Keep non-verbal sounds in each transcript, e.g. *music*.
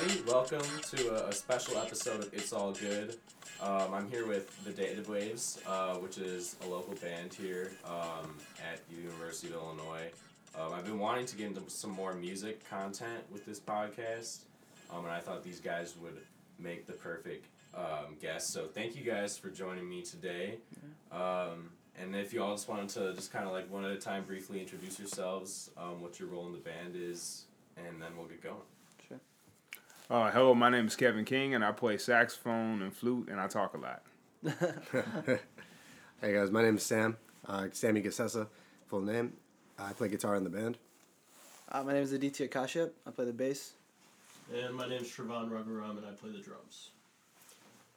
everybody. Welcome to a, a special episode of It's All Good. Um, I'm here with the Data Waves, uh, which is a local band here um, at the University of Illinois. Um, I've been wanting to get into some more music content with this podcast, um, and I thought these guys would make the perfect um, guest. So thank you guys for joining me today. Um, and if you all just wanted to just kind of like one at a time briefly introduce yourselves, what your role in the band is, and then we'll get going. Uh, hello, my name is Kevin King, and I play saxophone and flute, and I talk a lot. *laughs* Hey guys, my name is Sam. Uh, Sammy Gassessa, full name. I play guitar in the band. Uh, my name is Aditya Kashyap. I play the bass. And my name is Shravan Raghuram, and I play the drums.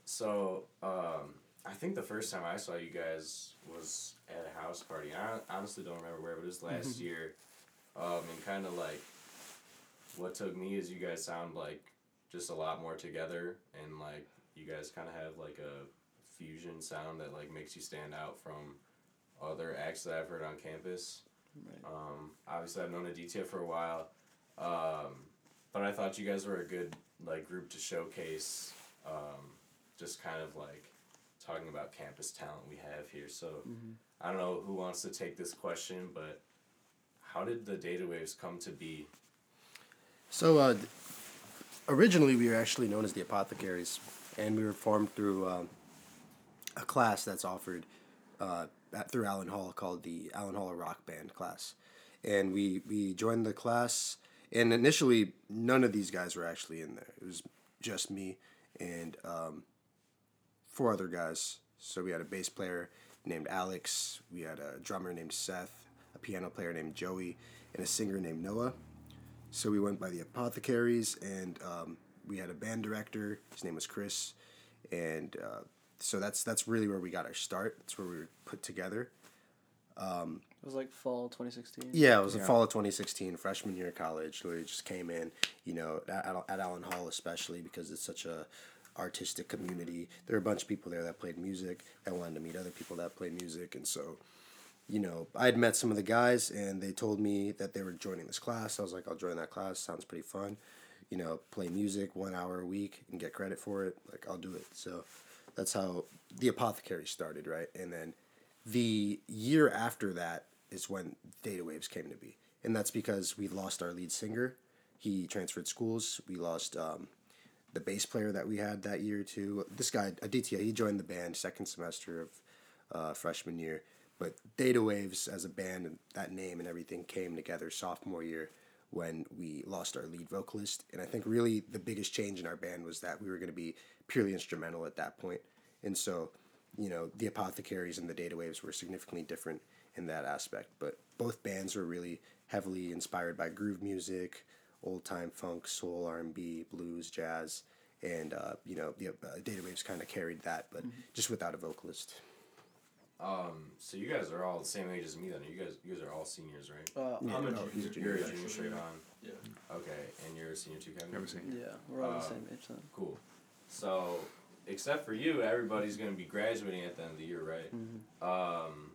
So, um, I think the first time I saw you guys was at a house party. I honestly don't remember where, but it was last year. Um, and kind of like what took me is you guys sound like just a lot more together, and like you guys kind of have like a fusion sound that like makes you stand out from other acts that I've heard on campus. Right. Um, obviously, I've known Aditya for a while, um, but I thought you guys were a good like group to showcase. Um, just kind of like talking about campus talent we have here. So I don't know who wants to take this question, but how did the data waves come to be? So, uh, originally we were actually known as the Apothecaries, and we were formed through um, a class that's offered uh, at, through Allen Hall called the Allen Hall Rock Band class. And we, we joined the class, and initially none of these guys were actually in there. It was just me and um, four other guys. So we had a bass player named Alex, we had a drummer named Seth, a piano player named Joey, and a singer named Noah. So we went by the Apothecaries, and um, we had a band director. His name was Chris, and uh, so that's that's really where we got our start. That's where we were put together. It was like fall 2016. Yeah, it was the fall of 2016, freshman year of college. Literally just came in, you know, at, at- at Allen Hall especially because it's such a artistic community. There were a bunch of people there that played music that wanted to meet other people that played music, and so, you know, I had met some of the guys, and they told me that they were joining this class. I was like, I'll join that class. Sounds pretty fun. You know, play music one hour a week and get credit for it. Like I'll do it. So that's how the apothecary started, right? And then the year after that is when Data Waves came to be, and that's because we lost our lead singer. He transferred schools. We lost um, the bass player that we had that year too. This guy Aditya, he joined the band second semester of uh, freshman year. But Data Waves as a band and that name and everything came together sophomore year when we lost our lead vocalist. And I think really the biggest change in our band was that we were going to be purely instrumental at that point. And so, you know, the Apothecaries and the Data Waves were significantly different in that aspect. But both bands were really heavily inspired by groove music, old time funk, soul, R and B, blues, jazz, and uh, you know, the uh, Data Waves kind of carried that, but just without a vocalist. Um, so you guys are all the same age as me then. You guys, you guys are all seniors, right? Uh, Yeah, I'm a no, junior. he's a You're a actually. junior straight on. Yeah. Okay, and you're a senior too, Kevin. Never seen it. yeah, we're all the Um, same age then. Cool. So, except for you, everybody's gonna be graduating at the end of the year, right? Um,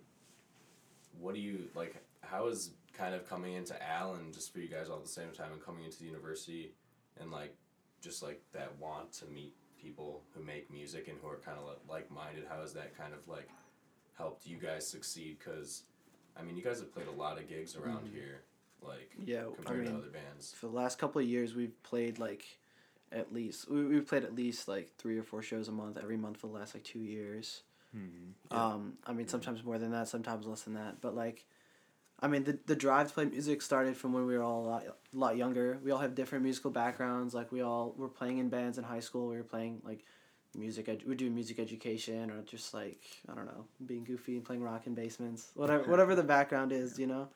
what do you like? How is kind of coming into Allen just for you guys all at the same time and coming into the university and like just like that want to meet people who make music and who are kind of like minded? How is that kind of like helped you guys succeed? Because I mean, you guys have played a lot of gigs around here, like Yeah, I compared to other bands. for the last couple of years, we've played like at least we we've played at least like three or four shows a month every month for the last like two years. Um, I mean, sometimes more than that, sometimes less than that. But like, I mean, the the drive to play music started from when we were all a lot, a lot younger. We all have different musical backgrounds. Like we all were playing in bands in high school. We were playing like music. Ed- we were doing music education or just like I don't know, being goofy and playing rock in basements. Whatever whatever the background is, you know.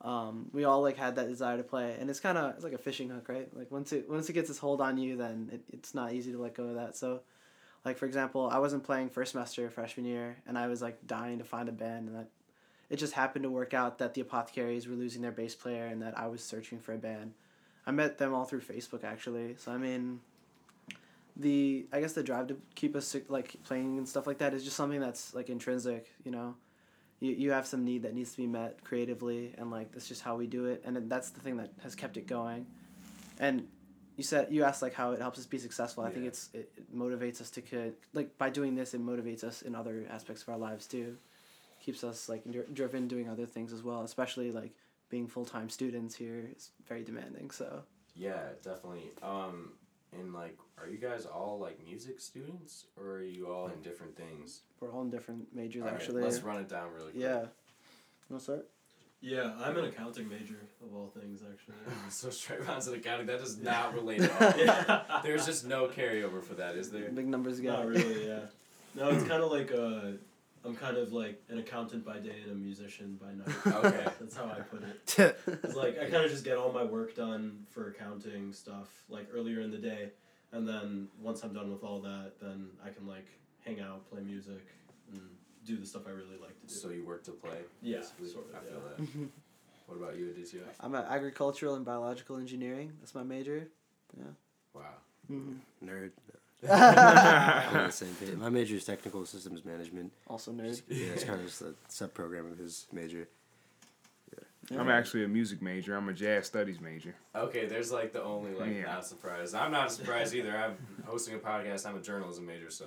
Um, we all like had that desire to play, and it's kind of it's like a fishing hook, right? Like once it once it gets its hold on you, then it, it's not easy to let go of that. So, like for example, I wasn't playing first semester freshman year, and I was like dying to find a band, and that it just happened to work out that the Apothecaries were losing their bass player, and that I was searching for a band. I met them all through Facebook actually. So I mean, the I guess the drive to keep us like playing and stuff like that is just something that's like intrinsic, you know. You, you have some need that needs to be met creatively and like that's just how we do it and that's the thing that has kept it going and you said you asked like how it helps us be successful. I think it's it, it motivates us to like by doing this it motivates us in other aspects of our lives too. Keeps us like dri- driven doing other things as well, especially like being full time students here is very demanding. So Yeah, definitely. Um, and like, are you guys all like music students, or are you all in different things? we're all in different majors All right, actually. let's run it down really quick. yeah. No want to start? Yeah, I'm an accounting major of all things, actually. *laughs* so Shravan's an accounting. That does not relate at *laughs* all. yeah. There's just no carryover for that, is there? Big numbers again. Not really, yeah. No, it's kind of like uh, I'm kind of like an accountant by day and a musician by night. *laughs* Okay. That's how I put it. *laughs* It's like I kind of just get all my work done for accounting stuff like earlier in the day, and then once I'm done with all that, then I can like hang out, play music, and do the stuff I really like to do. So you work to play. Yeah, basically? sort of, I feel yeah. that. Mm-hmm. What about you, Aditya? I'm at agricultural and biological engineering. That's my major. Yeah. Wow. Mm-hmm. Nerd. Also *laughs* I'm on the same page. My major is technical systems management. Also nerd. Yeah, it's kind of just a sub program of his major. Yeah. I'm actually a music major. I'm a jazz studies major. Okay, there's like the only like Yeah. not surprised. I'm not surprised either. I'm hosting a podcast. I'm a journalism major, so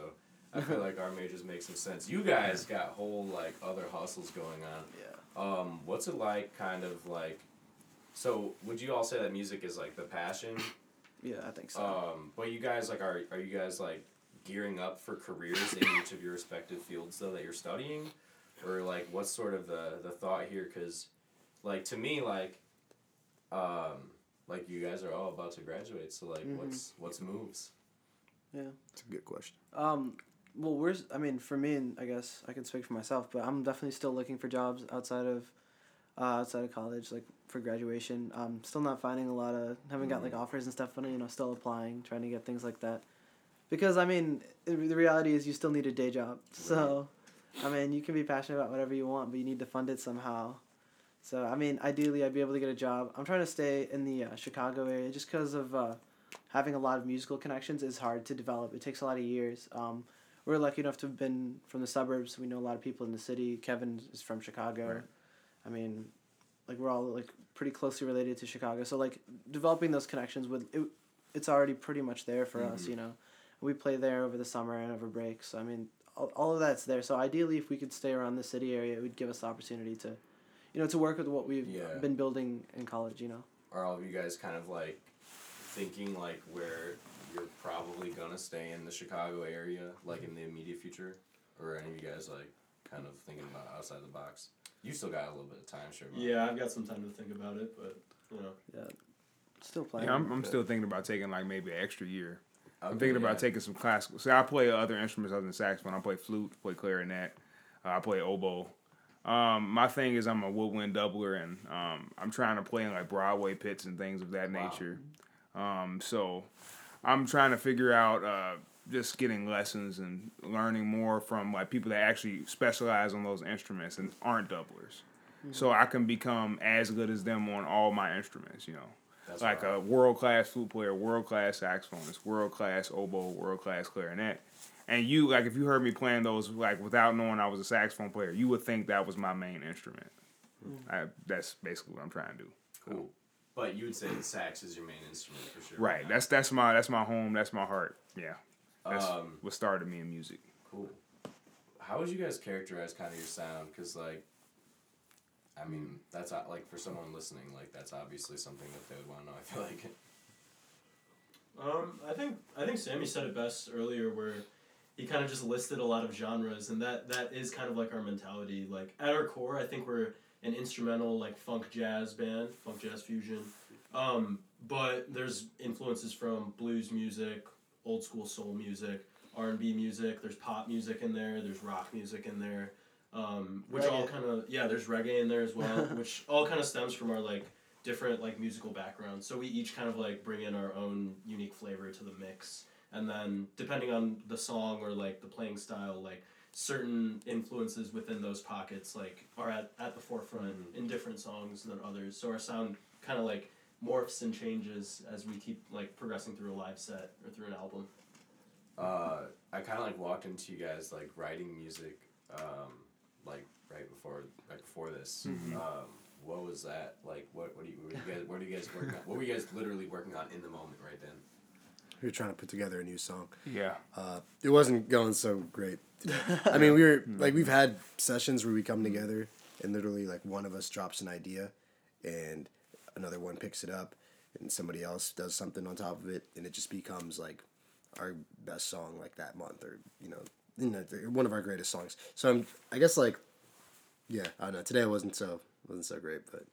I feel like our majors make some sense. You guys got whole like other hustles going on. Yeah. Um, what's it like? Kind of like. So would you all say that music is like the passion? Yeah, I think so. Um, but you guys like are are you guys like gearing up for careers in each of your respective fields though that you're studying, or like what's sort of the the thought here? Because, like to me, like, um, like you guys are all about to graduate, so like Mhm. what's what's moves? Yeah, it's a good question. Um, well, we're. s- I mean, for me, and I guess I can speak for myself, but I'm definitely still looking for jobs outside of, uh, outside of college, like for graduation. Um, still not finding a lot of. Haven't got like offers and stuff, but you know, still applying, trying to get things like that. Because I mean, the reality is you still need a day job. So, I mean, you can be passionate about whatever you want, but you need to fund it somehow. So I mean, ideally, I'd be able to get a job. I'm trying to stay in the uh, Chicago area just because of uh, having a lot of musical connections is hard to develop. It takes a lot of years. Um, we're lucky enough to have been from the suburbs. We know a lot of people in the city. Kevin is from Chicago. Right. I mean, like we're all like pretty closely related to Chicago. So like developing those connections with it, it's already pretty much there for us. Mhm. You know, we play there over the summer and over breaks. So I mean, all, all of that's there. So ideally, if we could stay around the city area, it would give us the opportunity to, you know, to work with what we've Yeah. been building in college. You know. Are all of you guys kind of like thinking like where you're probably gonna stay in the Chicago area, like in the immediate future, or are any of you guys like kind of thinking about outside the box? You still got a little bit of time, sure. Mark. Yeah, I've got some time to think about it, but you know. Yeah. Still playing. Yeah, I'm, I'm still thinking about taking like maybe an extra year. I'm Okay, thinking about yeah. taking some classical. See, I play other instruments other than saxophone. I play flute, play clarinet, uh, I play oboe. Um, my thing is I'm a woodwind doubler, and um, I'm trying to play in like Broadway pits and things of that Wow. nature. Um, so I'm trying to figure out uh, just getting lessons and learning more from like people that actually specialize on those instruments and aren't doublers. Mm-hmm. So I can become as good as them on all my instruments, you know That's like wild. a world class flute player, world class saxophonist, world class oboe, world class clarinet. And you like if you heard me playing those like without knowing I was a saxophone player, you would think that was my main instrument. Mm. I, that's basically what I'm trying to do. Cool. But you would say the sax is your main instrument for sure. Right. That's that's my that's my home. That's my heart. Yeah. That's Um, what started me in music. cool. How would you guys characterize kind of your sound? Because like, I mean, that's uh, like for someone listening, like that's obviously something that they would want to know. I feel like. Um, I think I think Sammy said it best earlier, where he kind of just listed a lot of genres, and that that is kind of like our mentality. Like at our core, I think we're an instrumental like funk jazz band, funk jazz fusion. Um, but there's influences from blues music, old school soul music, R and B music. There's pop music in there. There's rock music in there. Um, which all kind of yeah, there's reggae in there as well, *laughs* which all kind of stems from our like different like musical backgrounds. So we each kind of like bring in our own unique flavor to the mix. And then depending on the song or like the playing style, like certain influences within those pockets like are at, at the forefront in different songs than others. So our sound kind of like morphs and changes as we keep like progressing through a live set or through an album. Uh, I kind of like walked into you guys like writing music, um, like right before right before this. Um, what was that like? What what do you, what you guys what are you guys working on? What were you guys literally working on in the moment right then? We were trying to put together a new song. Yeah. Uh, it wasn't going so great. I mean, we were like we've had sessions where we come together and literally like one of us drops an idea, and another one picks it up, and somebody else does something on top of it, and it just becomes like our best song like that month, or you know, you know, one of our greatest songs. So I'm, I guess like, yeah, I don't know. Today wasn't so wasn't so great, but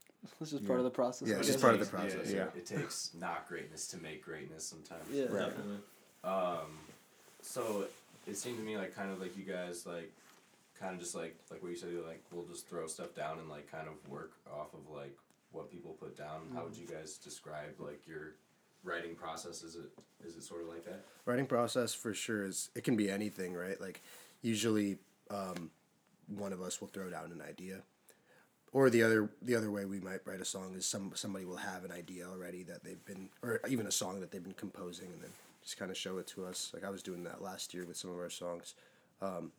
It's just part of the process. Yeah, it's just part of the Yeah, process. Yeah. It takes not greatness to make greatness sometimes. Yeah. Right. Definitely. Um, so it seemed to me like kind of like you guys like, kind of just like like what you said. Like we'll just throw stuff down and like kind of work off of like what people put down. How would you guys describe like your writing process? Is it is it sort of like that? writing process for sure is it can be anything right like usually um, one of us will throw down an idea or the other the other way we might write a song is some somebody will have an idea already that they've been or even a song that they've been composing and then just kind of show it to us like i was doing that last year with some of our songs um,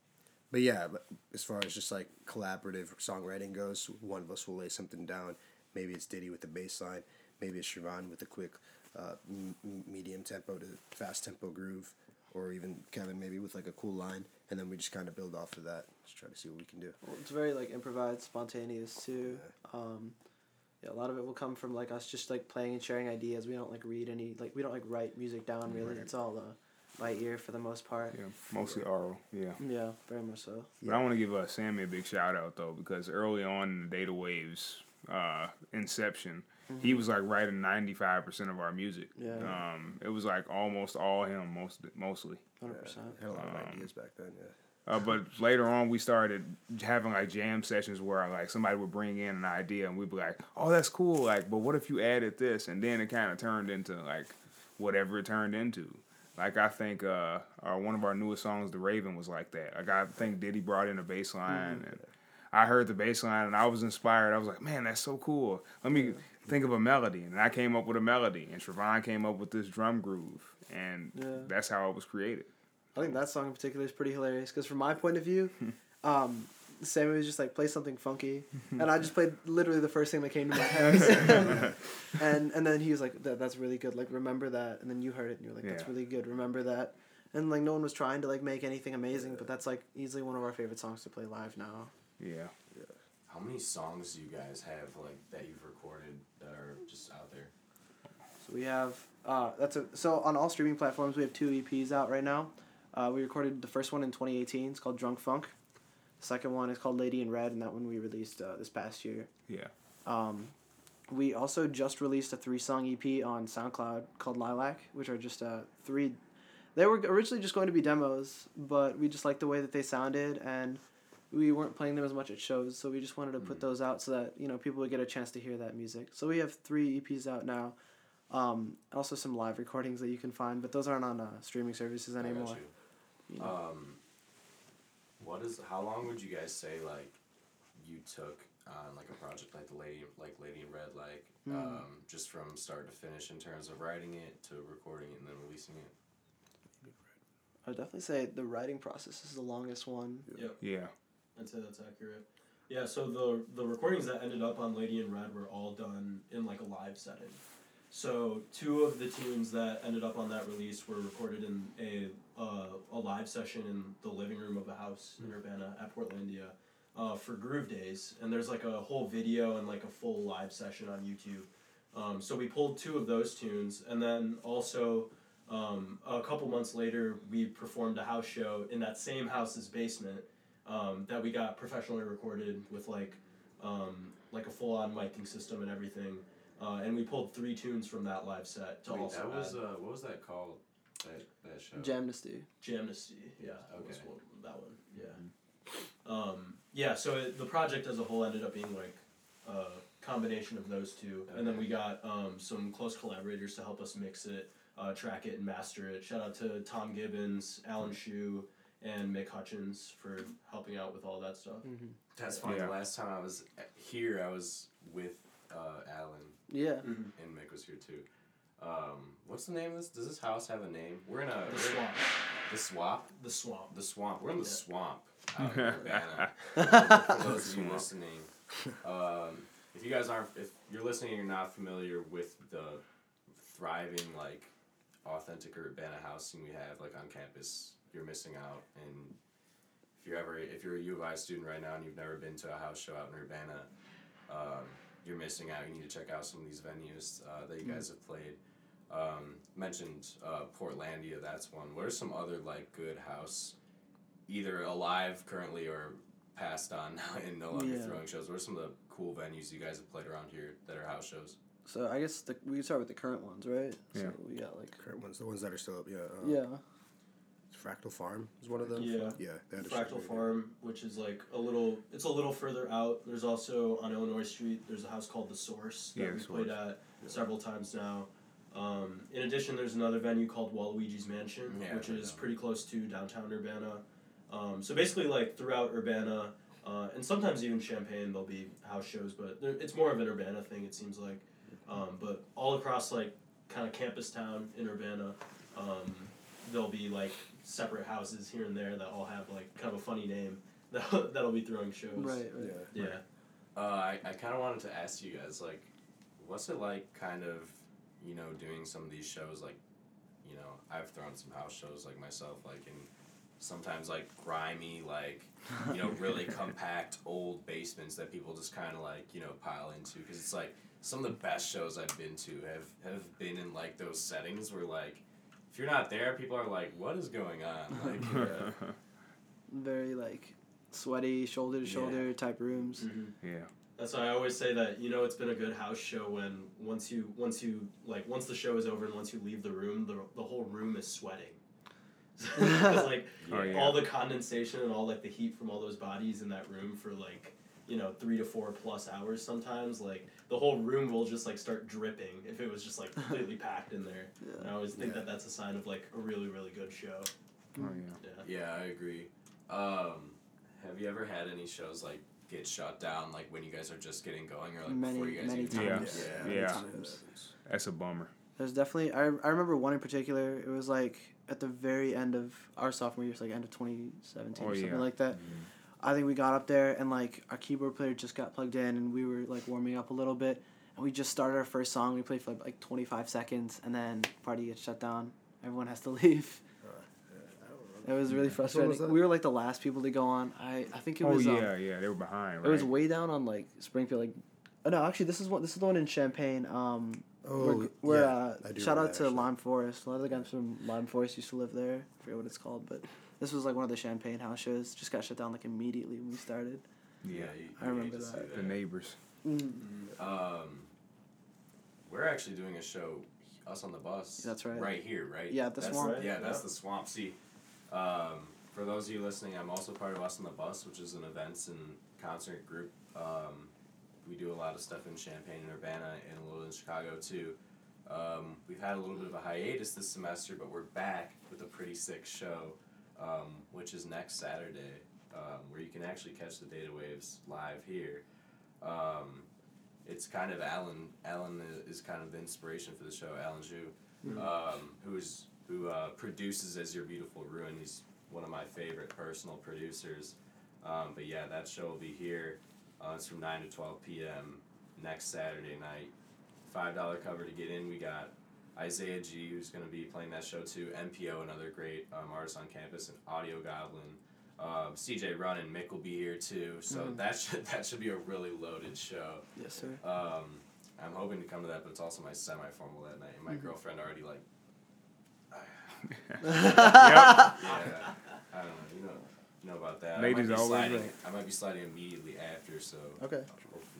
but yeah but as far as just like collaborative songwriting goes one of us will lay something down maybe it's diddy with the bass line maybe it's Shravan with a quick uh, m- m- medium tempo to fast tempo groove or even kevin maybe with like a cool line and then we just kind of build off of that just try to see what we can do Well, it's very like improvised, spontaneous too. Um, yeah, a lot of it will come from like us just like playing and sharing ideas. We don't like read any like we don't like write music down really. It's all uh, by ear for the most part. Yeah. Mostly oral. Yeah. Yeah, very much so. But I want to give uh, Sammy a big shout out though because early on in the Data Waves uh, inception, he was like writing ninety five percent of our music. Yeah. Um, it was like almost all him, most mostly. Hundred percent. Had a lot of Um, ideas back then yeah Uh, but later on, we started having like jam sessions where like somebody would bring in an idea and we'd be like, "Oh, that's cool!" Like, but what if you added this? And then it kind of turned into like whatever it turned into. Like I think uh, uh, one of our newest songs, "The Raven," was like that. Like I think Diddy brought in a bass line, and I heard the bass line and I was inspired. I was like, "Man, that's so cool." Let me think of a melody, and I came up with a melody, and Shravan came up with this drum groove, and Yeah. that's how it was created. I think that song in particular is pretty hilarious because from my point of view, *laughs* um, Sammy was just like play something funky, and I just played literally the first thing that came to my *laughs* head, *laughs* and and then he was like, that, "That's really good. Like remember that." And then you heard it and you're like, "That's Yeah. really good. Remember that." And like no one was trying to like make anything amazing, but that's like easily one of our favorite songs to play live now. Yeah. yeah. How many songs do you guys have like that you've recorded that are just out there? So we have uh, that's a so on all streaming platforms we have two EPs out right now. Uh, we recorded the first one in 2018. It's called Drunk Funk. The second one is called Lady in Red, and that one we released uh, this past year. Yeah. Um, we also just released a three song EP on SoundCloud called Lilac, which are just uh, three. They were originally just going to be demos, but we just liked the way that they sounded, and we weren't playing them as much at shows, so we just wanted to put those out so that you know people would get a chance to hear that music. So we have three EPs out now. Um, also some live recordings that you can find, but those aren't on uh, streaming services I got anymore. you. You know. Um, what is how long would you guys say like you took on like a project like the lady like Lady in Red like Hmm. um, just from start to finish in terms of writing it to recording it and then releasing it? I'd definitely say the writing process is the longest one. Yep. Yeah. I'd say that's accurate. Yeah, so the the recordings that ended up on Lady in Red were all done in like a live setting. So two of the tunes that ended up on that release were recorded in a uh, a live session in the living room of a house in Urbana at Portlandia uh, for Groove Days, and there's like a whole video and like a full live session on YouTube. Um, so we pulled two of those tunes, and then also um, a couple months later we performed a house show in that same house's basement um, that we got professionally recorded with like um, like a full on miking system and everything. Uh, and we pulled three tunes from that live set to Wait, also that was add uh, what was that called? That that show. Jamnesty. Jamnesty. Yeah, that was Okay. one, that one. Yeah. Um, yeah. So it, the project as a whole ended up being like a combination of those two, and then we got um, some close collaborators to help us mix it, uh, track it, and master it. Shout out to Tom Gibbons, Alan Shu, and Mick Hutchins for helping out with all that stuff. That's funny. Yeah. The last time I was here, I was with uh, Alan Yeah. and Mick was here too. Um, what's the name of this? Does this house have a name? We're in a The we're- swamp. The swamp. The swamp. The swamp. We're in the Yeah. swamp *laughs* out in Urbana. *laughs* For those *laughs* of you listening, um, if you guys aren't, if you're listening and you're not familiar with the thriving like authentic Urbana housing we have like on campus, you're missing out. And if you're ever, if you're a U of I student right now and you've never been to a house show out in Urbana, um, you're missing out. You need to check out some of these venues uh, that you guys have played. Um, mentioned uh, Portlandia, that's one. What are some other like good house, either alive currently or passed on *laughs* now and no longer Yeah. throwing shows? What are some of the cool venues you guys have played around here that are house shows? So I guess the, we can start with the current ones, right? Yeah. So we got like. Current ones, the ones that are still up. Yeah. Uh, Yeah. Fractal Farm is one of them. Yeah. Yeah. They had a show Fractal there. Farm, which is like a little, it's a little further out. There's also on Illinois Street. There's a house called the Source that Yeah, we The played at several times now. Um, in addition, there's another venue called Waluigi's Mansion, Yeah, which is pretty close to downtown Urbana. Um, so basically, like throughout Urbana, uh, and sometimes even Champaign, there'll be house shows, but there- it's more of an Urbana thing. It seems like, um, but all across like kind of campus town in Urbana, um, there'll be like separate houses here and there that all have like kind of a funny name *laughs* that that'll be throwing shows. Right. Right. Yeah. Yeah. Uh, I, I kind of wanted to ask you guys, like, what's it like kind of, you know, doing some of these shows? Like, you know, I've thrown some house shows like myself, like, in sometimes like grimy, like, you know, really *laughs* compact old basements that people just kind of like, you know, pile into. Because it's like some of the best shows I've been to have, have been in like those settings where, like, if you're not there, people are like, what is going on? *laughs* Like, uh, *laughs* Very like sweaty, shoulder to Yeah. shoulder type rooms. yeah. That's why I always say that you know it's been a good house show when once you once you like once the show is over and once you leave the room the, the whole room is sweating. *laughs* like Oh, yeah. all the condensation and all like the heat from all those bodies in that room for like you know three to four plus hours sometimes like the whole room will just like start dripping if it was just like *laughs* completely packed in there. Yeah. And I always think Yeah. that that's a sign of like a really really good show. Oh yeah. Yeah. Yeah, I agree. Um, have you ever had any shows like get shut down, like when you guys are just getting going, or like Many- before you guys many even Yeah. times. Yeah. Yeah. Times. That's a bummer. There's definitely I, I remember one in particular. It was like at the very end of our sophomore year, so like end of twenty seventeen Oh, or something yeah. like that. I think we got up there and like our keyboard player just got plugged in and we were like warming up a little bit and we just started our first song. We played for like, like twenty five seconds and then party gets shut down. Everyone has to *laughs* leave. It was really Which one was frustrating. We were like the last people to go on. I, I think it Oh was um, yeah, yeah. They were behind. Right? it was way down on like Springfield like oh, no actually this is one this is the one in Champaign. Um Oh, we're, we're yeah, uh, I do shout out that, to actually. Lime Forest. A lot of the guys from Lime Forest used to live there. I forget what it's called, but this was like one of the Champaign house shows. Just got shut down like immediately when we started. yeah. you, I you remember hate to see that. The neighbors. Um, we're actually doing a show, us on the bus. That's right. Right here, right? Yeah, at the That's- swamp. right, Yeah, that's yeah. the swamp. See, um, for those of you listening, I'm also part of Us on the Bus, which is an events and concert group. Um, we do a lot of stuff in Champaign and Urbana and a little in Chicago too. Um, we've had a little bit of a hiatus this semester, but we're back with a pretty sick show, um, which is next Saturday, um, where you can actually catch the Data Waves live here. Um, it's kind of Alan. Alan is kind of the inspiration for the show. Alan Zhu, um, who's who uh, produces As Your Beautiful Ruin. He's one of my favorite personal producers. Um, but yeah, that show will be here. Uh, it's from nine to twelve p.m. next Saturday night. Five dollar cover to get in. We got Isaiah G, who's going to be playing that show too. MPO, another great um, artist on campus, and Audio Goblin. Um, CJ Run and Mick will be here too. So that should that should be a really loaded show. Yes, sir. Um, I'm hoping to come to that, but it's also my semi-formal that night, and my girlfriend already like. *laughs* *laughs* yeah, I don't know. You know, about that. I might Ladies be always sliding. right. I might be sliding immediately after, so. Okay.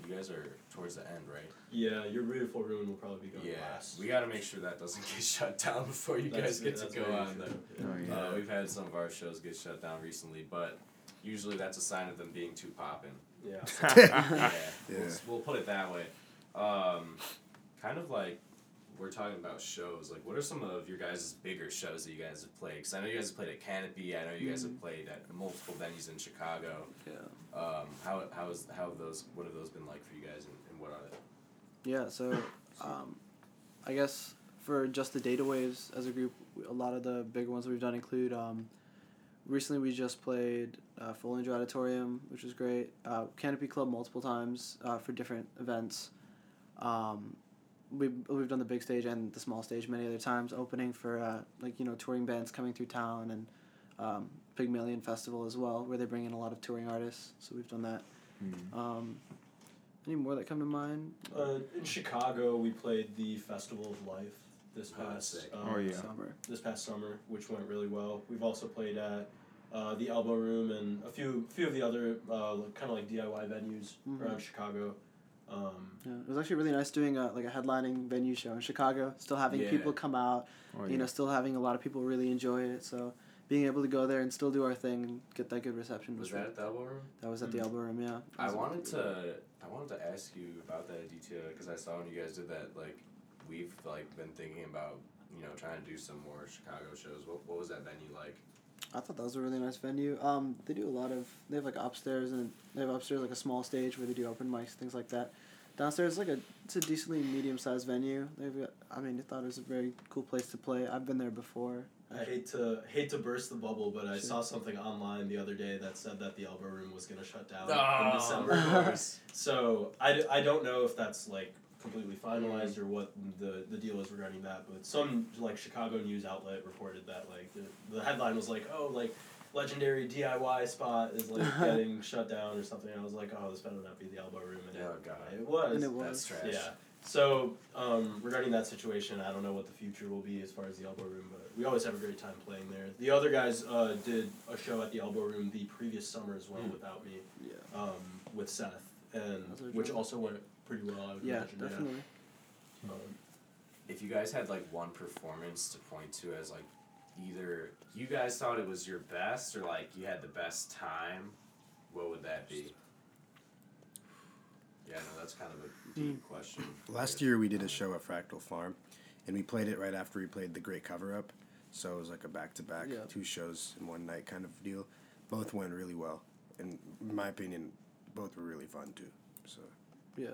You guys are towards the end, right? Yeah, your beautiful room will probably be going Yeah. last. We got to make sure that doesn't *laughs* get shut down before you That's- guys get to go on. true. Though. Oh yeah. Uh, we've had some of our shows get shut down recently, but usually that's a sign of them being too poppin'. Yeah. *laughs* yeah, *laughs* We'll, we'll put it that way. Um, kind of like we're talking about shows. Like, what are some of your guys' bigger shows that you guys have played? Because I know you guys have played at Canopy. I know you guys have played at multiple venues in Chicago. Yeah. Um, how how is how have those what have those been like for you guys, and, and what are they? Yeah, so um, I guess for just the data waves as a group, a lot of the bigger ones we've done include um, recently we just played uh, Auditorium, which was great. Uh, Canopy Club multiple times uh, for different events. Um, we we've done the big stage and the small stage many other times, opening for uh, like you know touring bands coming through town and um, Pygmalion Festival as well, where they bring in a lot of touring artists. So we've done that. Um, any more that come to mind? Uh, in Chicago, we played the Festival of Life this Oh, past sick. um, Oh, yeah. Summer. this past summer, which went really well. We've also played at uh, the Elbow Room and a few few of the other uh, kind of like DIY venues Mhm. around Chicago. Um, Yeah, it was actually really nice doing a, like a headlining venue show in Chicago. Still having Yeah. people come out, Oh, you yeah. know, still having a lot of people really enjoy it. So being able to go there and still do our thing and get that good reception was, Was that at the elbow room? that was at the Elbow Room. Yeah. I wanted to I wanted to ask you about that DTO because I saw when you guys did that like we've like been thinking about you know trying to do some more Chicago shows. What what was that venue like? I thought that was a really nice venue. Um, they do a lot of. They have like upstairs and they have upstairs like a small stage where they do open mics, things like that. Downstairs, like a it's a decently medium sized venue. They've got, I mean, I thought it was a very cool place to play. I've been there before. I hate to hate to burst the bubble, but I Sure. saw something online the other day that said that the Elbow Room was going to shut down Oh, in December. of *laughs* course. So I, d- I don't know if that's like completely finalized or what the, the deal is regarding that, but some like Chicago news outlet reported that like the, the headline was like oh like legendary DIY spot is like *laughs* getting shut down or something. I was like oh this better not be the Elbow Room and Oh, it, God. it was. And it was. That's trash. Yeah. So um, regarding that situation, I don't know what the future will be as far as the Elbow Room, but we always have a great time playing there. The other guys uh, did a show at the Elbow Room the previous summer as well Mm. without me Yeah. um, with Seth, and which also went pretty well. I would Yeah, imagine. definitely. Yeah. Um, If you guys had like one performance to point to as like either you guys thought it was your best or like you had the best time, what would that be? Yeah, no, that's kind of a deep question. Last year we did a show at Fractal Farm, and we played it right after we played the Great Cover Up, so it was like a back to back, two shows in one night kind of deal. Both went really well, and in my opinion, both were really fun too. So Yeah.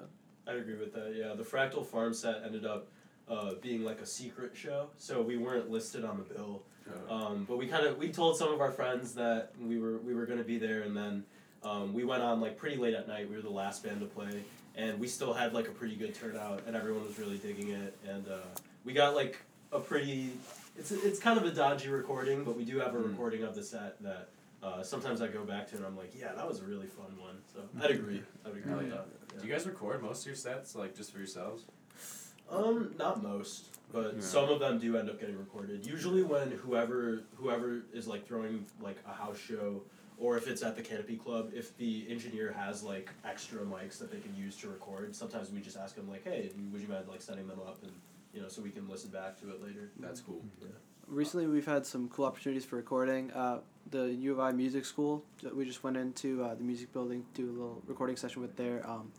I'd agree with that. Yeah, the Fractal Farm set ended up uh, being like a secret show, so we weren't listed on the bill. Um, but we kind of we told some of our friends that we were we were gonna be there, and then um, we went on like pretty late at night. We were the last band to play, and we still had like a pretty good turnout, and everyone was really digging it. And uh, we got like a pretty it's it's kind of a dodgy recording, but we do have a Mm. recording of the set that. Uh, sometimes I go back to it and I'm like, yeah, that was a really fun one. So I'd agree. I'd agree Hell with yeah. that. Do you guys record most of your sets like just for yourselves? Um, not most, but Yeah. some of them do end up getting recorded. Usually, when whoever whoever is like throwing like a house show, or if it's at the Canopy Club, if the engineer has like extra mics that they can use to record, sometimes we just ask them like, "Hey, would you mind like setting them up and you know so we can listen back to it later." That's cool. Yeah. Recently, we've had some cool opportunities for recording. Uh, the U of I Music School, we just went into uh, the music building, to do a little recording session with their, um,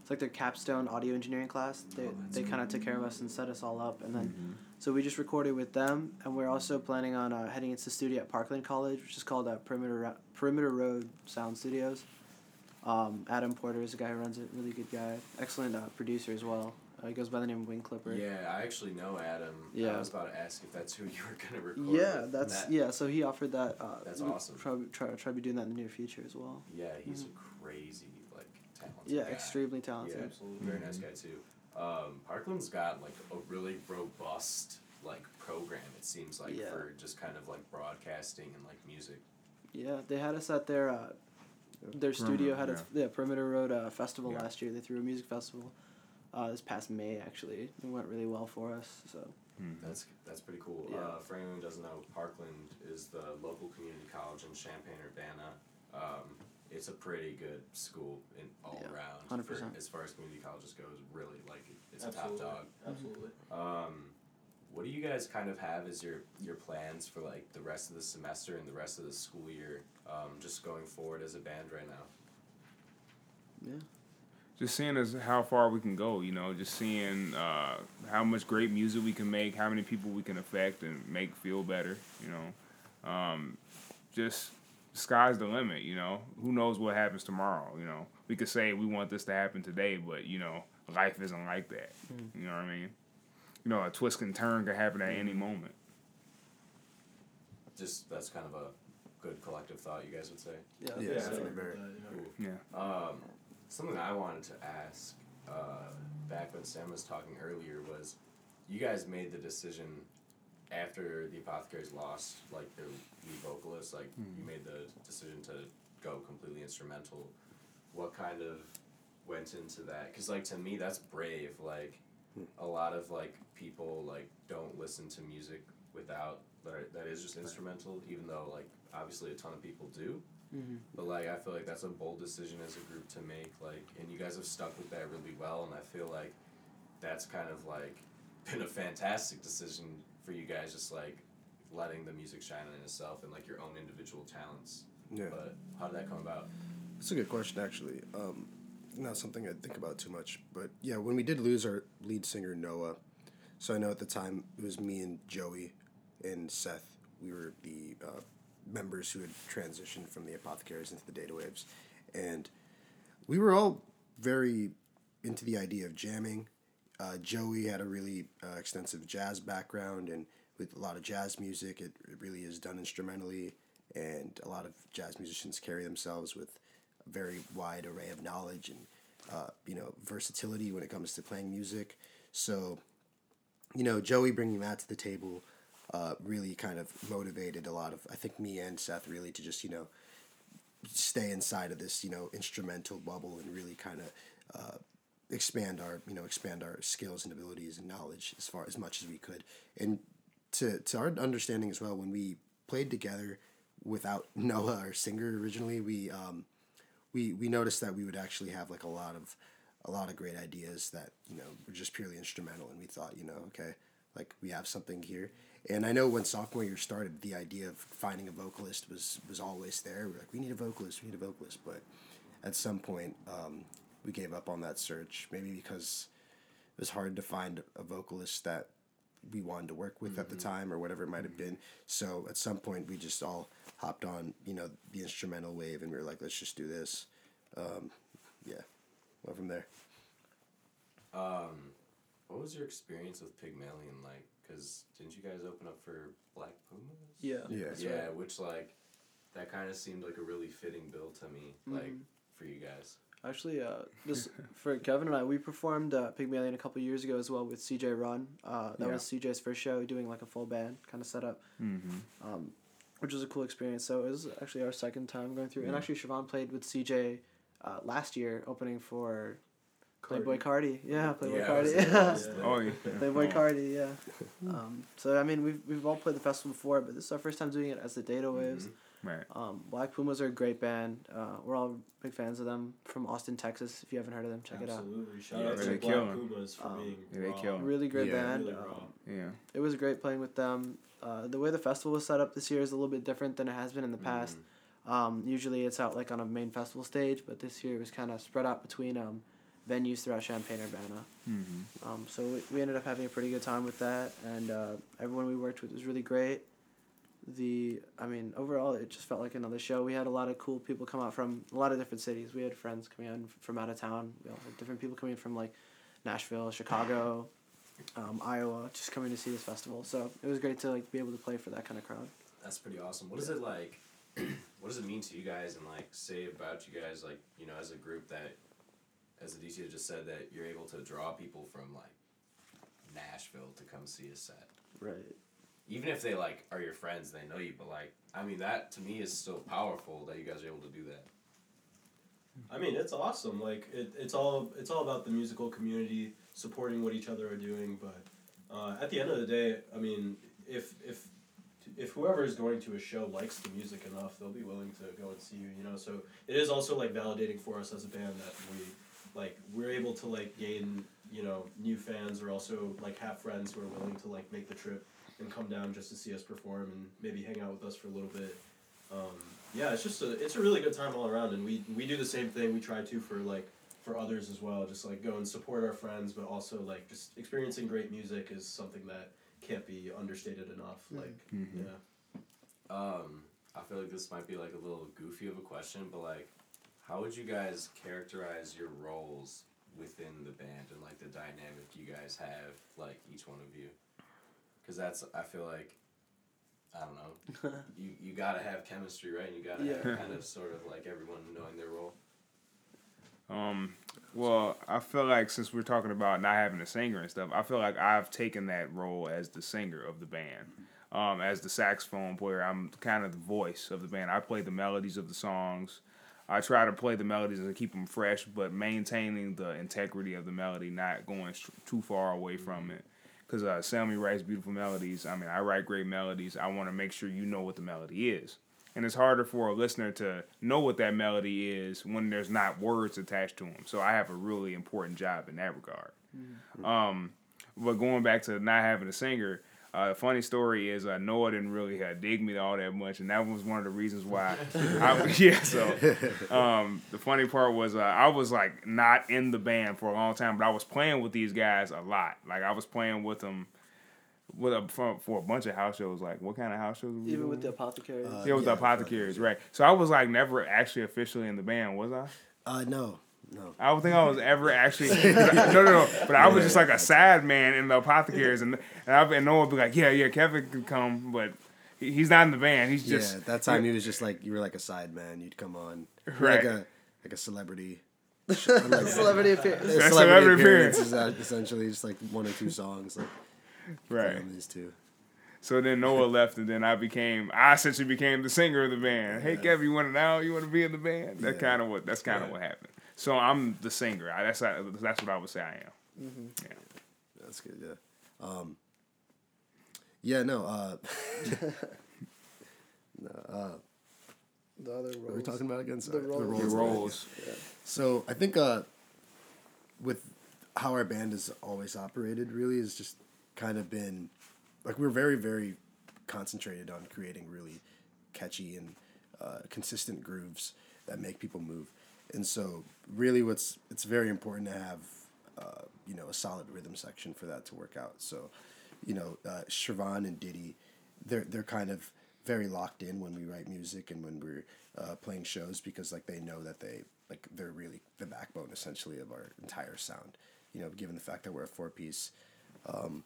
it's like their capstone audio engineering class. They, Oh, they kind of took care of us and set us all up. And then, so we just recorded with them. And we're also planning on uh, heading into the studio at Parkland College, which is called uh, Perimeter, Perimeter Road Sound Studios. Um, Adam Porter is a guy who runs it, really good guy. Excellent uh, producer as well. Uh, he goes by the name of Wing Clipper. Yeah, I actually know Adam. Yeah. I was about to ask if that's who *laughs* you were gonna record. Yeah, that's That- yeah. So he offered that. Uh, That's awesome. Try try try to be doing that in the near future as well. Yeah, he's a crazy like talented. Mm-hmm. Yeah, guy. extremely talented. Yeah, Absolutely. Very nice guy too. Um, Parkland's got like a really robust like program. It seems like Yeah. for just kind of like broadcasting and like music. Yeah, they had us at their uh, their studio had Perimeter, a yeah, Perimeter Road uh, festival Yeah. last year. They threw a music festival. Uh, this past May actually, it went really well for us. So That's that's pretty cool. Yeah. Uh, for anyone who doesn't know, Parkland is the local community college in Champaign Urbana. Um, it's a pretty good school in all Yeah, around. 100%. For, as far as community colleges goes, really like it, it's a top dog. Absolutely. Um, what do you guys kind of have as your your plans for like the rest of the semester and the rest of the school year? Um, just going forward as a band right now. yeah, just seeing as how far we can go, you know, just seeing uh, how much great music we can make, how many people we can affect and make feel better, you know. Um, just sky's the limit, you know. Who knows what happens tomorrow, you know. We could say we want this to happen today, but you know, life isn't like that. You know what I mean? You know, a twist and turn could happen at any moment. Just that's kind of a good collective thought. You guys would say. Yeah. Yeah, Yeah, definitely very. agree with Cool. Yeah. Um, something I wanted to ask uh, back when Sam was talking earlier was, you guys made the decision after the Apothecaries lost like their lead vocalist. Like you made the decision to go completely instrumental. What kind of went into that? Because like to me, that's brave. Like a lot of like people like don't listen to music without that, that is just instrumental. Even though like obviously a ton of people do. Mm-hmm. But like I feel like that's a bold decision as a group to make. Like, and you guys have stuck with that really well. And I feel like that's kind of like *laughs* been a fantastic decision for you guys, just like letting the music shine in itself and like your own individual talents. Yeah. But how did that come about? That's a good question, actually. Um, not something I think about too much, but yeah, when we did lose our lead singer Noah, so I know at the time it was me and Joey and Seth. We were the uh, members who had transitioned from the Apothecaries into the Data Waves, and we were all very into the idea of jamming. Uh, Joey had a really uh, extensive jazz background, and with a lot of jazz music, it, it really is done instrumentally, and a lot of jazz musicians carry themselves with a very wide array of knowledge and uh, you know versatility when it comes to playing music. So, you know, Joey bringing that to the table uh, really kind of motivated a lot of I think me and Seth really to just you know stay inside of this you know instrumental bubble and really kind of uh, expand our you know expand our skills and abilities and knowledge as far as much as we could. And to to our understanding as well when we played together without *laughs* Noah our singer originally we um we we noticed that we would actually have like a lot of a lot of great ideas that you know were just purely instrumental. And we thought you know okay like we have something here and I know when sophomore year started the idea of finding a vocalist was was always there. We're like we need a vocalist we need a vocalist. But at some point um, we gave up on that search maybe because it was hard to find a vocalist that we wanted to work with at the time or whatever it might have been. So at some point we just all hopped on you know the instrumental wave and we were like let's just do this. Um, yeah went from there. Um, what was your experience with Pygmalion like? Because didn't you guys open up for Black Pumas? Yeah. yeah yeah, right. which like that kind of seemed like a really fitting bill to me, like for you guys. Actually, uh, *laughs* this for Kevin and I, we performed uh, Pygmalion a couple years ago as well with CJ Run. Uh, that Yeah. was CJ's first show, doing like a full band kind of setup, Mm-hmm. um, which was a cool experience. So it was actually our second time going through, and actually Shravan played with CJ uh, last year, opening for Playboi Carti. Yeah, Playboi Yeah, Carti. it was- Yeah. it was Oh, yeah. *laughs* Playboi Oh. Carti, yeah. Um, so I mean, we've we've all played the festival before, but this is our first time doing it as the Data Waves. Right. Um, Black Pumas are a great band. Uh, we're all big fans of them from Austin, Texas. If you haven't heard of them, check Absolutely. It out. Absolutely, shout Yeah, out they to kill Black 'em. Pumas for Um, being yeah, they kill it 'em. out. Really great Yeah. band. Really Um. Yeah. it was great playing with them. Uh, the way the festival was set up this year is a little bit different than it has been in the past. Um, usually it's out like on a main festival stage, but this year it was kind of spread out between um, venues throughout Champaign Urbana. Mm-hmm. Um, so we, we ended up having a pretty good time with that, and uh, everyone we worked with was really great. The I mean overall it just felt like another show. We had a lot of cool people come out from a lot of different cities. We had friends coming in from out of town. We also had different people coming from like Nashville, Chicago, um, Iowa, just coming to see this festival. So it was great to like be able to play for that kind of crowd. That's pretty awesome. What is it like? *clears throat* what does it mean to you guys, and like say about you guys, like you know, as a group that, as the DC just said, that you're able to draw people from like Nashville to come see a set. Right. Even if they like are your friends, they know you, but like I mean, that to me is still powerful that you guys are able to do that. I mean, it's awesome. Like it, it's all it's all about the musical community supporting what each other are doing. But uh, at the end of the day, I mean, if if if whoever is going to a show likes the music enough, they'll be willing to go and see you. You know, so it is also like validating for us as a band that we like we're able to like gain you know new fans or also like have friends who are willing to like make the trip and come down just to see us perform and maybe hang out with us for a little bit. Um, yeah, it's just a it's a really good time all around, and we we do the same thing. We try to for like for others as well. Just like go and support our friends, but also like just experiencing great music is something that can't be understated enough. Like Mhm. yeah. Um, I feel like this might be like a little goofy of a question, but like, how would you guys characterize your roles within the band and like the dynamic you guys have, like each one of you? Because that's I feel like I don't know. *laughs* you you gotta have chemistry, right? And you gotta Yeah. have kind of sort of like everyone knowing their role. Um, well, I feel like since we're talking about not having a singer and stuff, I feel like I've taken that role as the singer of the band. Um, as the saxophone player, I'm kind of the voice of the band. I play the melodies of the songs. I try to play the melodies and keep them fresh, but maintaining the integrity of the melody, not going too far away from it. Because uh, Sammy writes beautiful melodies. I mean, I write great melodies. I want to make sure you know what the melody is. And it's harder for a listener to know what that melody is when there's not words attached to them. So I have a really important job in that regard. Um, but going back to not having a singer, uh, the funny story is uh, Noah didn't really uh, dig me all that much, and that was one of the reasons why. I, *laughs* yeah, so um, the funny part was uh, I was like not in the band for a long time, but I was playing with these guys a lot. Like I was playing with them with a, for, for a bunch of house shows. Like what kind of house shows? were we Even with the apothecaries. Uh, yeah, with the yeah, apothecaries, right? So I was like never actually officially in the band, was I? Uh, no, no. I don't think I was ever actually. *laughs* no, no, no. But I was just like a sad man in the apothecaries, and and, I, and Noah would be like, "Yeah, yeah, Kevin can come, but he- he's not in the band. He's just yeah, at that time he was just like you were like a side man. You'd come on, Right. Like a like a celebrity. *laughs* *laughs* Celebrity appearance. Their celebrity celebrity appearance appearance. is essentially just like one or two songs. Like right." from these two. So then Noah left, and then I became. I essentially became the singer of the band. Hey, Kevin, you want to now? You want to be in the band? That's Yeah. kind of what. That's kind of what happened. So I'm the singer. I, that's that's what I would say I am. Yeah. That's good. Yeah. Um. Yeah. No. Uh. *laughs* The other roles. what are we talking about again? Sorry. roles. The roles. So I think uh, with how our band has always operated, really is just kind of been like we're very very concentrated on creating really catchy and uh, consistent grooves that make people move. And so really, what's it's very important to have uh, you know a solid rhythm section for that to work out. So you know uh, Shravan and Diddy, they're they're kind of very locked in when we write music and when we're uh, playing shows because like they know that they like they're really the backbone essentially of our entire sound. You know, given the fact that we're a four piece. Um,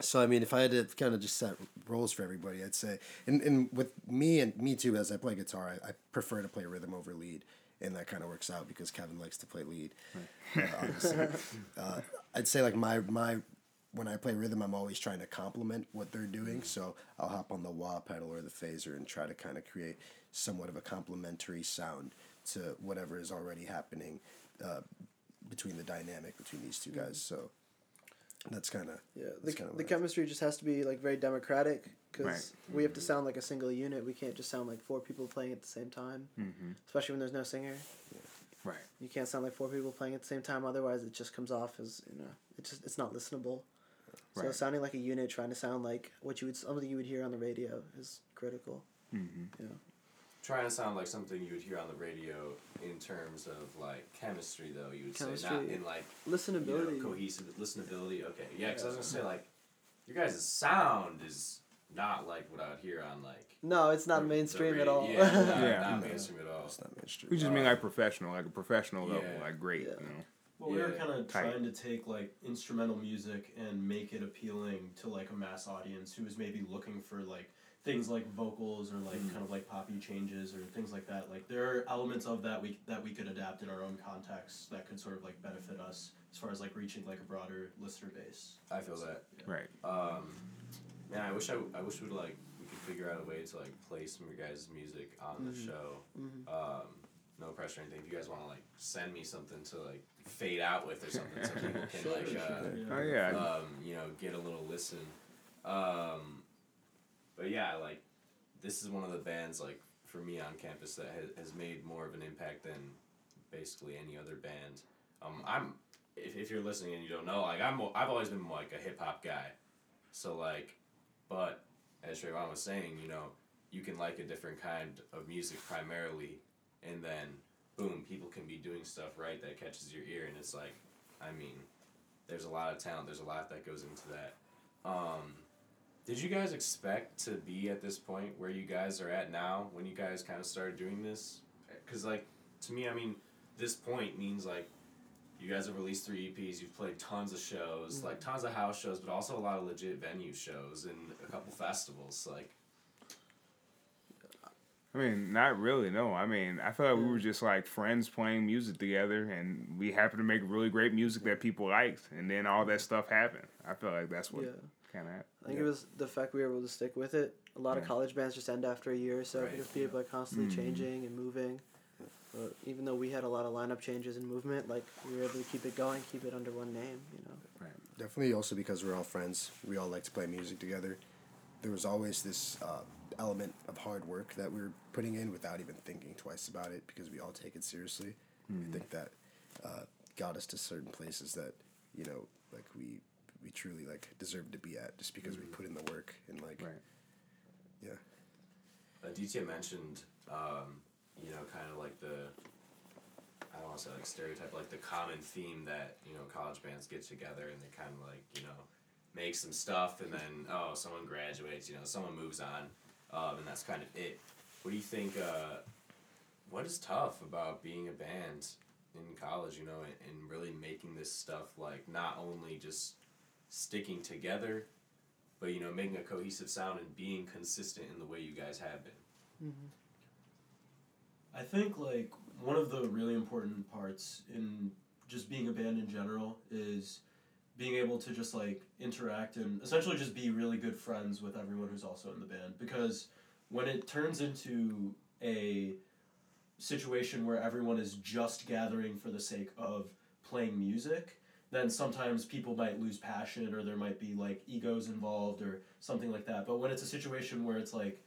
so I mean, if I had to kind of just set roles for everybody, I'd say, and, and with me and me too, as I play guitar, I, I prefer to play rhythm over lead, and that kind of works out because Kevin likes to play lead. Uh, obviously, *laughs* uh, I'd say like my my when I play rhythm, I'm always trying to complement what they're doing. So I'll hop on the wah pedal or the phaser and try to kind of create somewhat of a complementary sound to whatever is already happening uh, between the dynamic between these two guys. So that's kind of Yeah, the, kinda the chemistry just has to be like very democratic because Right. we have to sound like a single unit. We can't just sound like four people playing at the same time, Mm-hmm. especially when there's no singer. Right. You can't sound like four people playing at the same time. Otherwise, it just comes off as you know, it just it's not listenable. So Right. sounding like a unit, trying to sound like what you would something you would hear on the radio is critical. Mm-hmm. You know. Trying to sound like something you would hear on the radio in terms of like chemistry, though you would say not in like you Listenability. know, cohesive listenability. Okay, yeah, because I was gonna say like your guys' sound is not like what I would hear on like no, it's not the- the mainstream radio. at all. Yeah, not, *laughs* Yeah. not No. mainstream at all. that's not mainstream. We just mean like professional, like a professional level, like great. Yeah. You know. Well, we were kind of trying to take like instrumental music and make it appealing to like a mass audience who was maybe looking for like things like vocals or like Mm. kind of like poppy changes or things like that. Like there are elements of that we that we could adapt in our own context that could sort of like benefit us as far as like reaching like a broader listener base. I feel that. Right. Um, man, I wish I, I wish we'd like we could figure out a way to like play some of your guys' music on the show. Um, no pressure or anything. If you guys want to like send me something to like fade out with or something, so people *laughs* can like uh, Oh yeah. um, you know, get a little listen. Um, but yeah, like this is one of the bands like for me on campus that has, has made more of an impact than basically any other band. Um, I'm if, if you're listening and you don't know, like I'm I've always been like a hip hop guy, so like, but as Shravan was saying, you know, you can like a different kind of music primarily, and then boom, people can be doing stuff right that catches your ear, and it's like, I mean, there's a lot of talent. There's a lot that goes into that. Um, did you guys expect to be at this point where you guys are at now when you guys kind of started doing this? Because like to me, I mean, this point means like you guys have released three EPs. You've played tons of shows, like mm. tons of house shows, but also a lot of legit venue shows and a couple festivals. Like, I mean, not really. No, I mean, I feel like we were just like friends playing music together, and we happened to make really great music that people liked, and then all that mm. stuff happened. I feel like that's what Yeah. Kind of. I think it was the fact we were able to stick with it. A lot of college bands just end after a year or so Right. because people are constantly Mhm. changing and moving. But even though we had a lot of lineup changes and movement, like we were able to keep it going, keep it under one name. You know. Definitely also because we're all friends. We all like to play music together. There was always this uh, element of hard work that we were putting in without even thinking twice about it because we all take it seriously. I think that uh, got us to certain places that you know like we we truly like deserve to be at just because we put in the work and like Right. yeah Aditya mentioned, um, you know, kind of like the, I don't want to say like stereotype, like the common theme that, you know, college bands get together and they kind of like, you know, make some stuff and then, oh, someone graduates, you know, someone moves on, um, and that's kind of it. What do you think, uh, what is tough about being a band in college, you know, and, and really making this stuff like not only just sticking together, but you know, making a cohesive sound and being consistent in the way you guys have been. Mm-hmm. I think like one of the really important parts in just being a band in general is being able to just like interact and essentially just be really good friends with everyone who's also in the band because when it turns into a situation where everyone is just gathering for the sake of playing music then sometimes people might lose passion or there might be like egos involved or something like that but when it's a situation where it's like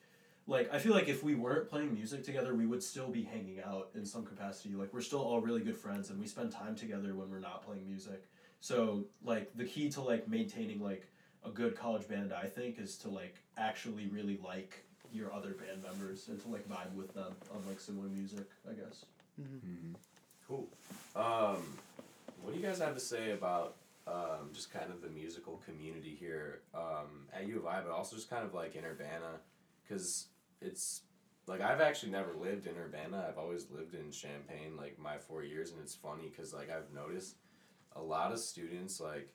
like I feel like if we weren't playing music together, we would still be hanging out in some capacity. Like we're still all really good friends, and we spend time together when we're not playing music. So like the key to like maintaining like a good college band, I think, is to like actually really like your other band members and to like vibe with them on like similar music. I guess. Cool. Um, what do you guys have to say about um, just kind of the musical community here um, at U of I, but also just kind of like in Urbana? Because it's like I've actually never lived in Urbana. I've always lived in Champaign, like my four years, and it's funny because like I've noticed a lot of students, like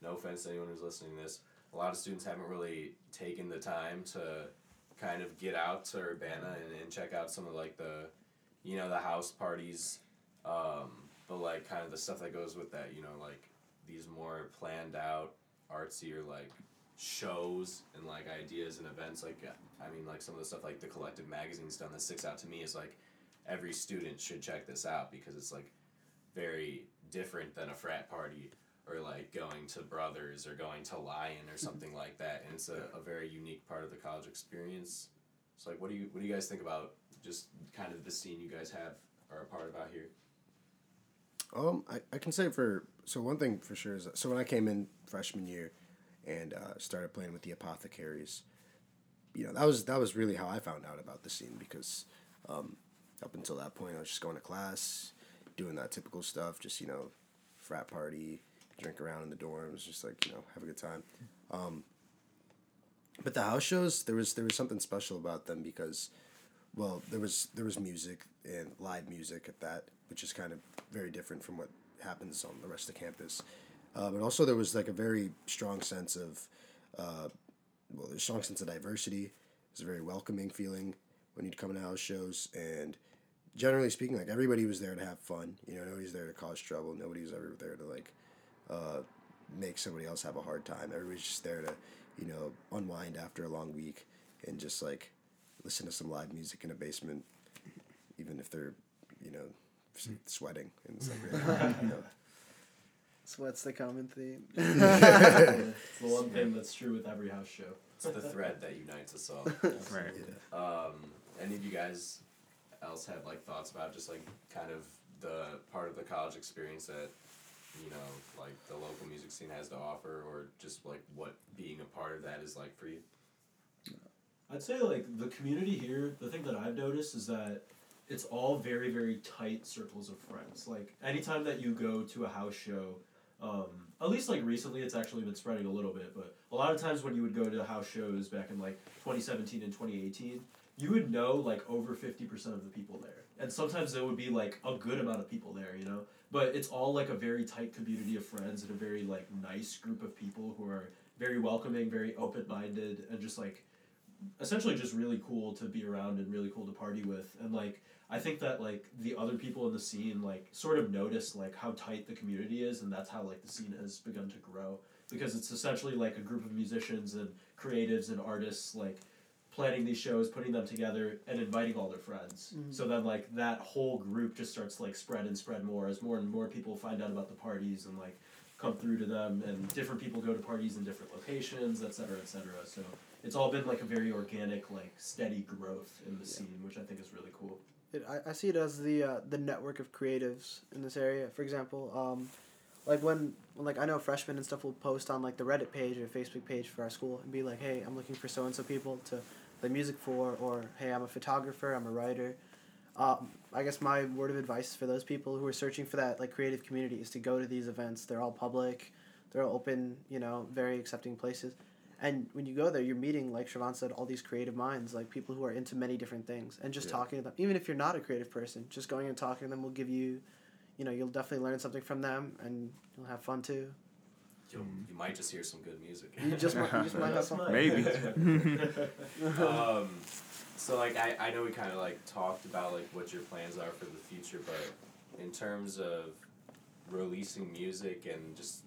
no offense to anyone who's listening to this, a lot of students haven't really taken the time to kind of get out to Urbana and, and check out some of like the, you know, the house parties um, but like kind of the stuff that goes with that, you know, like these more planned out, artsier like shows and like ideas and events. Like I mean, like some of the stuff like the collective magazines done that sticks out to me is like every student should check this out because it's like very different than a frat party or like going to Brothers or going to Lion or something *laughs* like that. And it's a, a very unique part of the college experience. So like, what do you what do you guys think about just kind of the scene you guys have are a part of out here? Um, I, I can say for so one thing for sure is so when I came in freshman year and uh, started playing with the Apothecaries, you know that was that was really how I found out about the scene because um, up until that point I was just going to class, doing that typical stuff, just you know, frat party, drink around in the dorms, just like you know have a good time. Um, but the house shows there was there was something special about them because well there was there was music and live music at that which is kind of very different from what happens on the rest of the campus. Uh, but also there was like a very strong sense of uh, well there's a strong sense of diversity. It's a very welcoming feeling when you'd come to house shows. And generally speaking like everybody was there to have fun. You know nobody's there to cause trouble. Nobody was ever there to like uh, make somebody else have a hard time. Everybody's just there to you know unwind after a long week and just like listen to some live music in a basement, even if they're, you know, sweating and it's like really hot, *laughs* you know. Sweat's the common theme. *laughs* it's the one thing that's true with every house show. It's the thread that unites us all. *laughs* Right. Um, any of you guys else have like thoughts about just like kind of the part of the college experience that you know like the local music scene has to offer, or just like what being a part of that is like for you? I'd say like the community here, the thing that I've noticed is that it's all very very tight circles of friends. Like anytime that you go to a house show, um, at least like recently, it's actually been spreading a little bit. But a lot of times when you would go to house shows back in like 2017 and 2018, you would know like over 50% of the people there, and sometimes there would be like a good amount of people there, you know. But it's all like a very tight community of friends and a very like nice group of people who are very welcoming, very open minded, and just like essentially just really cool to be around and really cool to party with. And like I think that like the other people in the scene like sort of notice like how tight the community is, and that's how like the scene has begun to grow because it's essentially like a group of musicians and creatives and artists like planning these shows, putting them together, and inviting all their friends. Mm-hmm. So then like that whole group just starts like spread and spread more as more and more people find out about the parties and like come through to them, and different people go to parties in different locations, et cetera, et cetera. So it's all been like a very organic, like steady growth in the scene, which I think is really cool. It, I, I see it as the uh, the network of creatives in this area. For example, um, like when, when like I know freshmen and stuff will post on like the Reddit page or Facebook page for our school and be like, hey, I'm looking for so and so people to play music for, or hey, I'm a photographer, I'm a writer. Um, I guess my word of advice for those people who are searching for that like creative community is to go to these events. They're all public, they're all open, you know, very accepting places. And when you go there, you're meeting, like Shravan said, all these creative minds, like people who are into many different things, and just Yeah. talking to them. Even if you're not a creative person, just going and talking to them will give you, you know, you'll definitely learn something from them, and you'll have fun too. You'll, you might just hear some good music. You just might, you just might have fun. Maybe. *laughs* um, so like I, I know we kind of like talked about like what your plans are for the future, but in terms of releasing music and just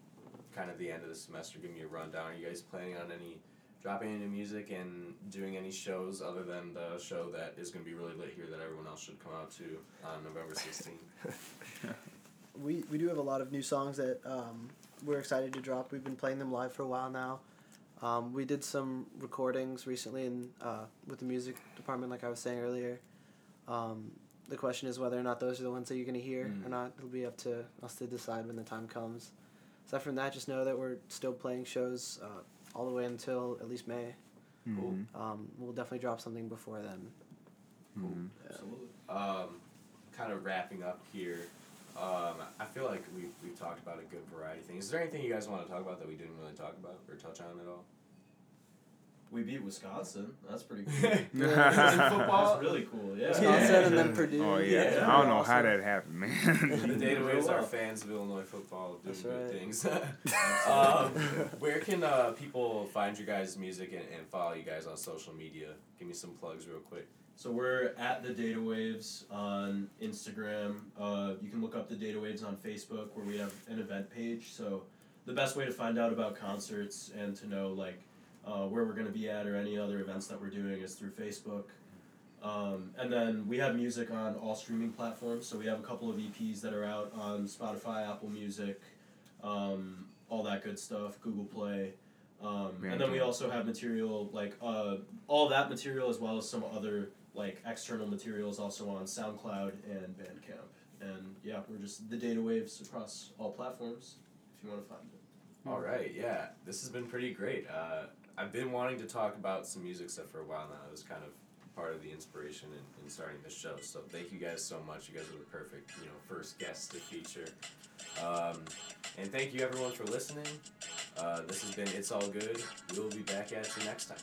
kind of the end of the semester, give me a rundown. Are you guys planning on any dropping any music and doing any shows other than the show that is going to be really lit here that everyone else should come out to on November sixteenth? *laughs* we we do have a lot of new songs that um, we're excited to drop. We've been playing them live for a while now. Um, we did some recordings recently in uh, with the music department, like I was saying earlier. Um, the question is whether or not those are the ones that you're gonna hear or Mm. not. It'll be up to us to decide when the time comes. Aside from that, just know that we're still playing shows uh, all the way until at least May. Cool. Um, we'll definitely drop something before then. Mhm. Absolutely. Um, kind of wrapping up here. Um, I feel like we've, we've talked about a good variety of things. Is there anything you guys want to talk about that we didn't really talk about or touch on at all? We beat Wisconsin. That's pretty cool. *laughs* Yeah. That's really cool. Yeah. Wisconsin Yeah. and then Purdue. Oh yeah. Yeah. I don't know how that happened, man. the. Data Waves are fans of Illinois football doing That's good right. things. *laughs* *laughs* um, where can uh, people find you guys' music and, and follow you guys on social media? Give me some plugs real quick. So we're at the Data Waves on Instagram. Uh, you can look up the Data Waves on Facebook, where we have an event page. So the best way to find out about concerts and to know like uh, where we're going to be at or any other events that we're doing is through Facebook. Um, and then we have music on all streaming platforms. So we have a couple of EPs that are out on Spotify, Apple Music, um, all that good stuff, Google Play. Um, and then we also have material like uh, all that material as well as some other like external materials also on SoundCloud and Bandcamp. And yeah, we're just the data waves across all platforms if you want to find it. All right, yeah, this has been pretty great. Uh, I've been wanting to talk about some music stuff for a while now. It was kind of part of the inspiration in, in starting this show. So thank you guys so much. You guys are the perfect, you know, first guest to feature. Um, and thank you everyone for listening. Uh, this has been It's All Good. We'll be back at you next time.